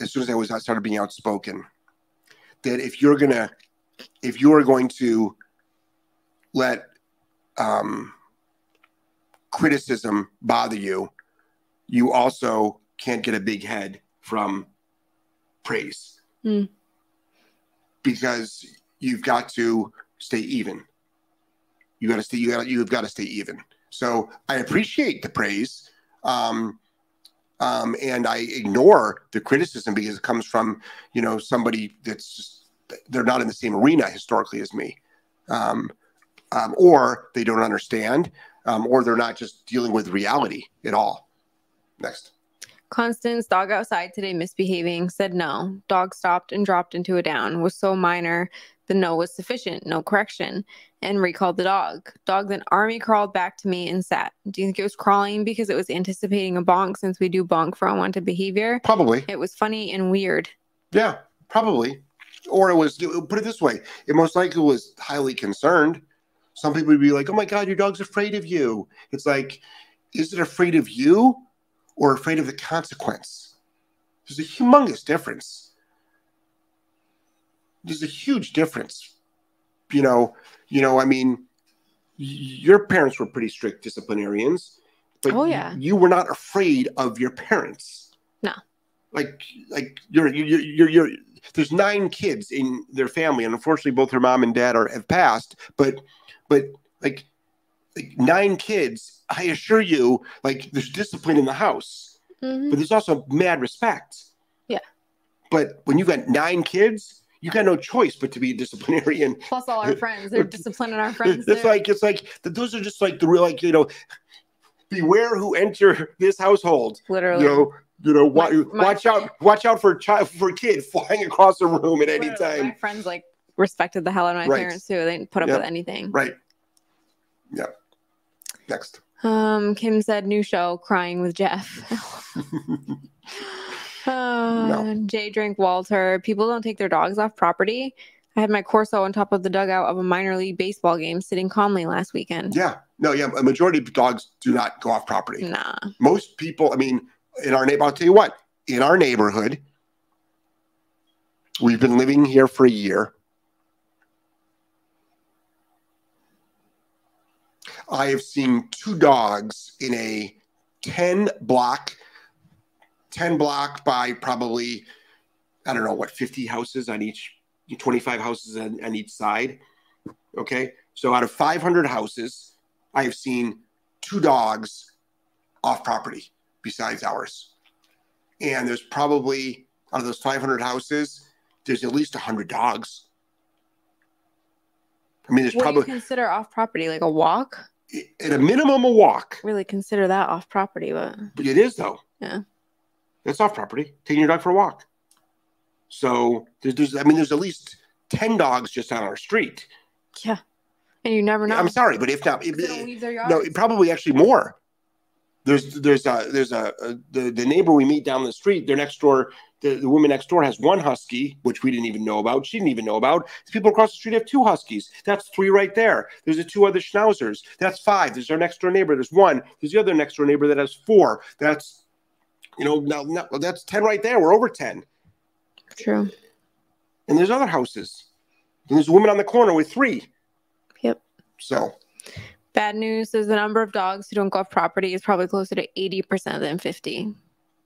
as soon as I was I started being outspoken, that if you're gonna if you are going to let um, criticism bother you, you also can't get a big head from praise Hmm. because you've got to stay even. You got to stay. You got. You've got to stay even. So I appreciate the praise, um, um, and I ignore the criticism because it comes from you know somebody that's just they're not in the same arena historically as me, um, um, or they don't understand, um, or they're not just dealing with reality at all. Next. Constance, dog outside today misbehaving, said no. Dog stopped and dropped into a down. Was so minor. The no was sufficient, no correction, and recalled the dog. Dog then army crawled back to me and sat. Do you think it was crawling because it was anticipating a bonk since we do bonk for unwanted behavior? Probably. It was funny and weird. Yeah, probably. Or it was, put it this way, it most likely was highly concerned. Some people would be like, oh my God, your dog's afraid of you. It's like, is it afraid of you or afraid of the consequence? There's a humongous difference. There's a huge difference. You know, you know, I mean, your parents were pretty strict disciplinarians, but Oh, you- yeah. you were not afraid of your parents. No. Like, like you're, you're, you're, you're, there's nine kids in their family, and unfortunately, both her mom and dad are have passed. But, but like, like nine kids, I assure you, like there's discipline in the house, Mhm. but there's also mad respect. Yeah. But when you've got nine kids, you got no choice but to be a disciplinarian. Plus, all our friends, they're disciplining our friends. It's too. like it's like those are just like the real like you know, beware who enter this household. literally. You know, you know, wa- My- my watch out, watch out for a child for a kid flying across the room at any time. My friends like respected the hell out of my Right. parents too. They didn't put up Yep. with anything. Right. Yep. Next. Um, Kim said new show, crying with Jeff. Uh, Jay Drinkwalter. People don't take their dogs off property. I had my Corso on top of the dugout of a minor league baseball game, sitting calmly last weekend. yeah. No. Yeah. A majority of dogs do not go off property. Nah. Most people. I mean, in our neighborhood, I'll tell you what. In our neighborhood, we've been living here for a year. I have seen two dogs in a 10 block 10 block by probably, I don't know, what, 50 houses on each, 25 houses on, on each side. Okay. So out of 500 houses, I have seen two dogs off property besides ours. And there's probably, out of those 500 houses, there's at least 100 dogs. I mean, there's What probably, you consider off property? Like a walk? At a minimum, a walk. Really consider that off property, but But it is though. Yeah. That's off property. Taking your dog for a walk. So there's, there's I mean, there's at least ten dogs just on our street. yeah. And you never know. I'm sorry, but if not, if, They don't leave their yards. no, probably actually more. There's there's a there's a, a the the neighbor we meet down the street. Their next door, the, the woman next door has one husky, which we didn't even know about. She didn't even know about. The people across the street have two huskies. That's three right there. There's the two other schnauzers. That's five. There's our next door neighbor. There's one. There's the other next door neighbor that has four. That's you know now, now that's ten right there. We're over ten. True. And there's other houses. And there's a woman on the corner with three. Yep. So Bad news is the number of dogs who don't go off property is probably closer to 80% than 50.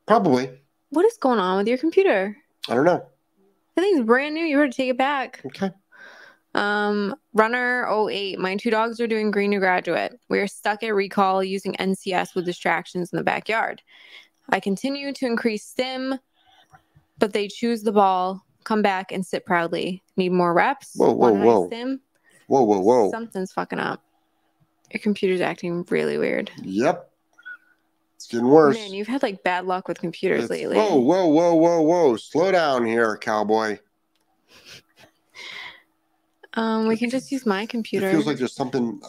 probably What is going on with your computer? I don't know. I think it's brand new. You were to take it back. Okay. Um, Runner 08. My two dogs are doing green to graduate. We are stuck at recall using NCS with distractions in the backyard. I continue to increase stim, but they choose the ball, come back, and sit proudly. Need more reps. Whoa, whoa, whoa. Stim. Whoa, whoa, whoa. Something's fucking up. Your computer's acting really weird. Yep. It's getting worse. Man, you've had like bad luck with computers It's- lately. Whoa, whoa, whoa, whoa, whoa. Slow down here, cowboy. Um, we can just use my computer. It feels like there's something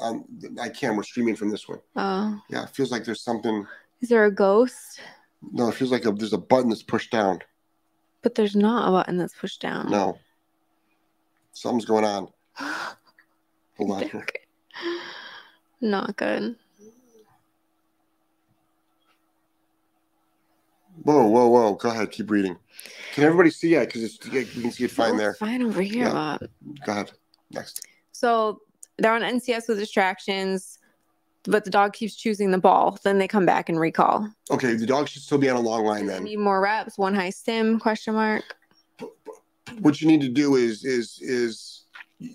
I can. We're streaming from this one. oh, Yeah, it feels like there's something. is there a ghost? No, it feels like a, there's a button that's pushed down. But there's not a button that's pushed down. No. Something's going on. Hold on here. Not good. Whoa, whoa, whoa. Go ahead. Keep reading. Can everybody see it? Because it's you can see it fine Looks there. Fine over here. Yeah. but- Go ahead. Next. So they're on NCS with distractions, but the dog keeps choosing the ball. Then they come back and recall. Okay, the dog should still be on a long line then. Need more reps. One high stim? Question mark. what you need to do is is is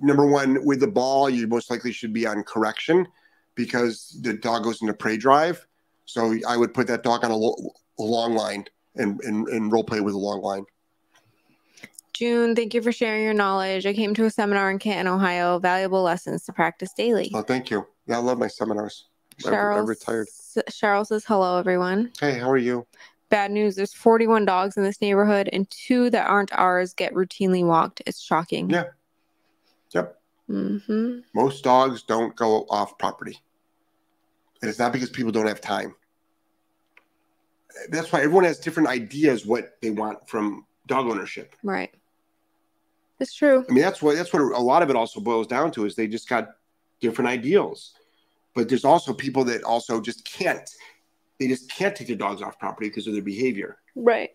number one with the ball you most likely should be on correction because the dog goes into prey drive so i would put that dog on a, lo- a long line and, and and role play with a long line June, thank you for sharing your knowledge. I came to a seminar in Canton, Ohio. Valuable lessons to practice daily. oh thank you yeah i love my seminars Cheryl, retired. Cheryl says hello, everyone. hey how are you Bad news: there's 41 dogs in this neighborhood, and two that aren't ours get routinely walked. It's shocking. Yeah. Yep. Mm-hmm. most dogs don't go off property and it's not because people don't have time that's why everyone has different ideas what they want from dog ownership Right. It's true. I mean, that's what that's what a lot of it also boils down to is they just got different ideals. But there's also people that also just can't. They just can't take their dogs off property because of their behavior. Right.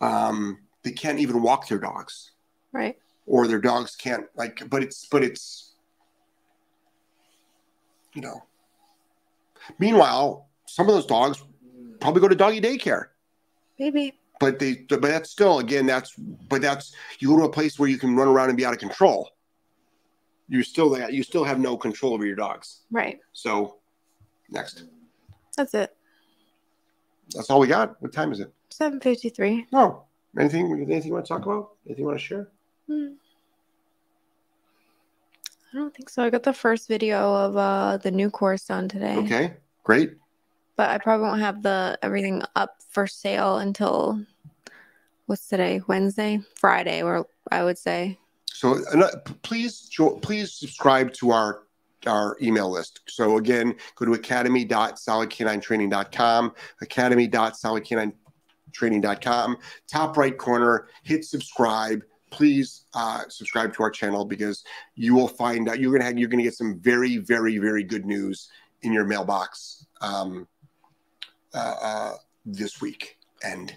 Um, they can't even walk their dogs, Right. or their dogs can't like. But it's but it's you know. Meanwhile, some of those dogs probably go to doggy daycare. Maybe. but they but that's still again that's but that's you go to a place where you can run around and be out of control you still that you still have no control over your dogs Right. so next That's it. that's all we got what time is it 7:53. no anything anything you want to talk about anything you want to share Hmm. I don't think so. I got the first video of uh the new course done today. okay great But I probably won't have the everything up for sale until what's today? Wednesday? Friday, or I would say. so uh, please please subscribe to our our email list so again go to academy.solidk9training.com academy.solidk9training.com top right corner hit subscribe please uh, subscribe to our channel because you will find out you're gonna have, you're gonna get some very very very good news in your mailbox um, uh, uh, this week and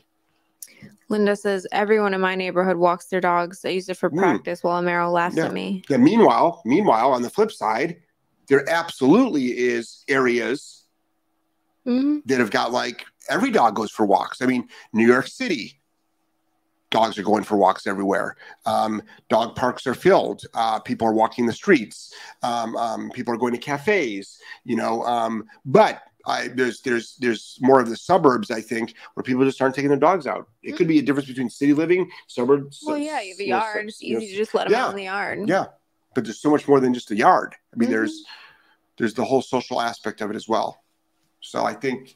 Linda says everyone in my neighborhood walks their dogs. I use it for Hmm. practice while Amaro laughs Yeah. at me. Yeah. Meanwhile, meanwhile, on the flip side, there absolutely is areas Mhm. that have got like every dog goes for walks. I mean, New York City, dogs are going for walks everywhere. Um, dog parks are filled. Uh, people are walking the streets. Um, um, people are going to cafes. You know, um, but I, there's there's there's more of the suburbs I think where people just aren't taking their dogs out. It could be a difference between city living, suburbs. Well, yeah, you have a you know, yard. It's easy to just let them yeah. out in the yard. yeah, but there's so much more than just a yard. I mean, Mhm. there's there's the whole social aspect of it as well. So I think,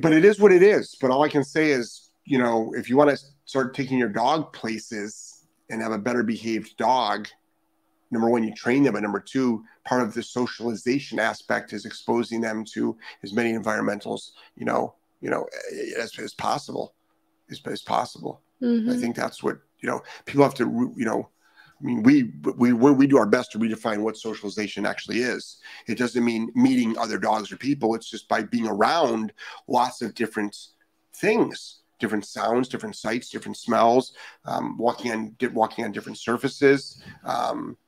but it is what it is. But all I can say is, you know, if you want to start taking your dog places and have a better behaved dog, number one, you train them, and number two, part of the socialization aspect is exposing them to as many environmentals, you know, you know, as, as possible, as, as possible. I Mhm. think that's what you know. People have to, you know. I mean, we we we we do our best to redefine what socialization actually is. It doesn't mean meeting other dogs or people. It's just by being around lots of different things, different sounds, different sights, different smells, um, walking on di- walking on different surfaces. Um,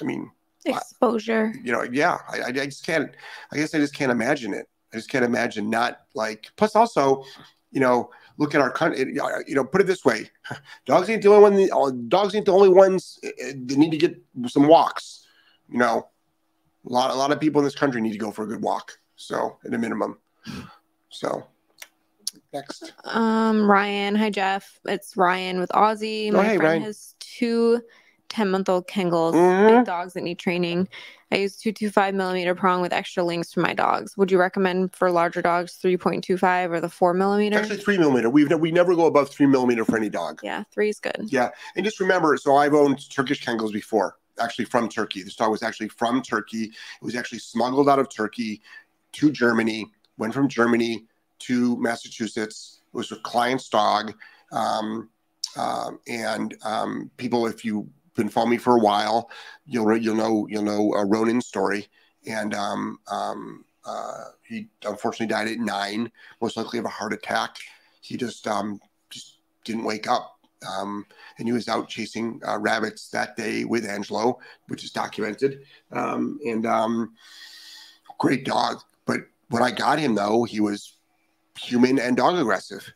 I mean, Exposure. you know, yeah, I, I I just can't. I guess I just can't imagine it. I just can't imagine not like. Plus, also, you know, look at our country. You know, put it this way: dogs ain't the only one. uh, Dogs ain't the only ones uh, that need to get some walks. You know, a lot, a lot of people in this country need to go for a good walk. So, at a minimum. So, next. Um, Ryan. Hi, Jeff. It's Ryan with Aussie. Oh, My hey, friend Ryan. has two 10 month old Kangals, Mhm. big dogs that need training. I use 225 millimeter prong with extra links for my dogs. Would you recommend for larger dogs 3.25 or the 4 millimeter? actually three millimeter. We've we never go above three millimeter for any dog. yeah, three is good. Yeah, and just remember, so I've owned Turkish Kangals before, actually from Turkey. This dog was actually from Turkey. It was actually smuggled out of Turkey to Germany. Went from Germany to Massachusetts. It was a client's dog, um, um, and um, people, if you've been following me for a while, you'll you'll know you'll know uh, Ronan's story. And um, um, uh, he unfortunately died at nine, most likely of a heart attack. He just um, just didn't wake up um, and he was out chasing uh, rabbits that day with Angelo, which is documented. Um, and um, great dog. But when I got him, though, he was human and dog aggressive.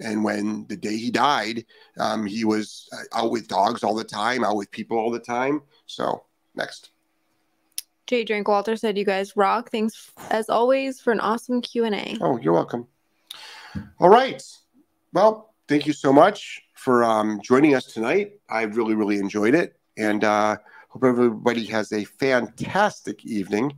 And when the day he died, um, he was uh, out with dogs all the time, out with people all the time. So next. Jay Drinkwalter said, "You guys rock. Thanks as always for an awesome Q and A." Oh, you're welcome. All right. Well, thank you so much for um, joining us tonight. I really, really enjoyed it, and uh, hope everybody has a fantastic evening.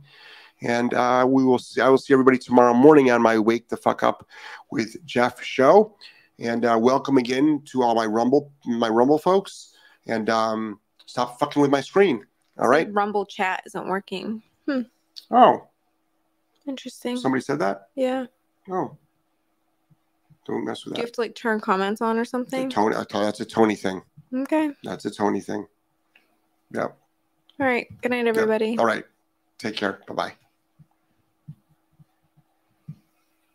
And uh, we will. See, I will see everybody tomorrow morning on my Wake the Fuck Up with Jeff show. And uh, welcome again to all my Rumble, my Rumble folks. And um, stop fucking with my screen. All right. Rumble chat isn't working. Hmm. Oh, Interesting. somebody said that. yeah. Oh, don't mess with Do you have to like turn comments on or something? Tony, that's a Tony thing. Okay. That's a Tony thing. Yep. All right. Good night, everybody. All right. Take care. Bye bye.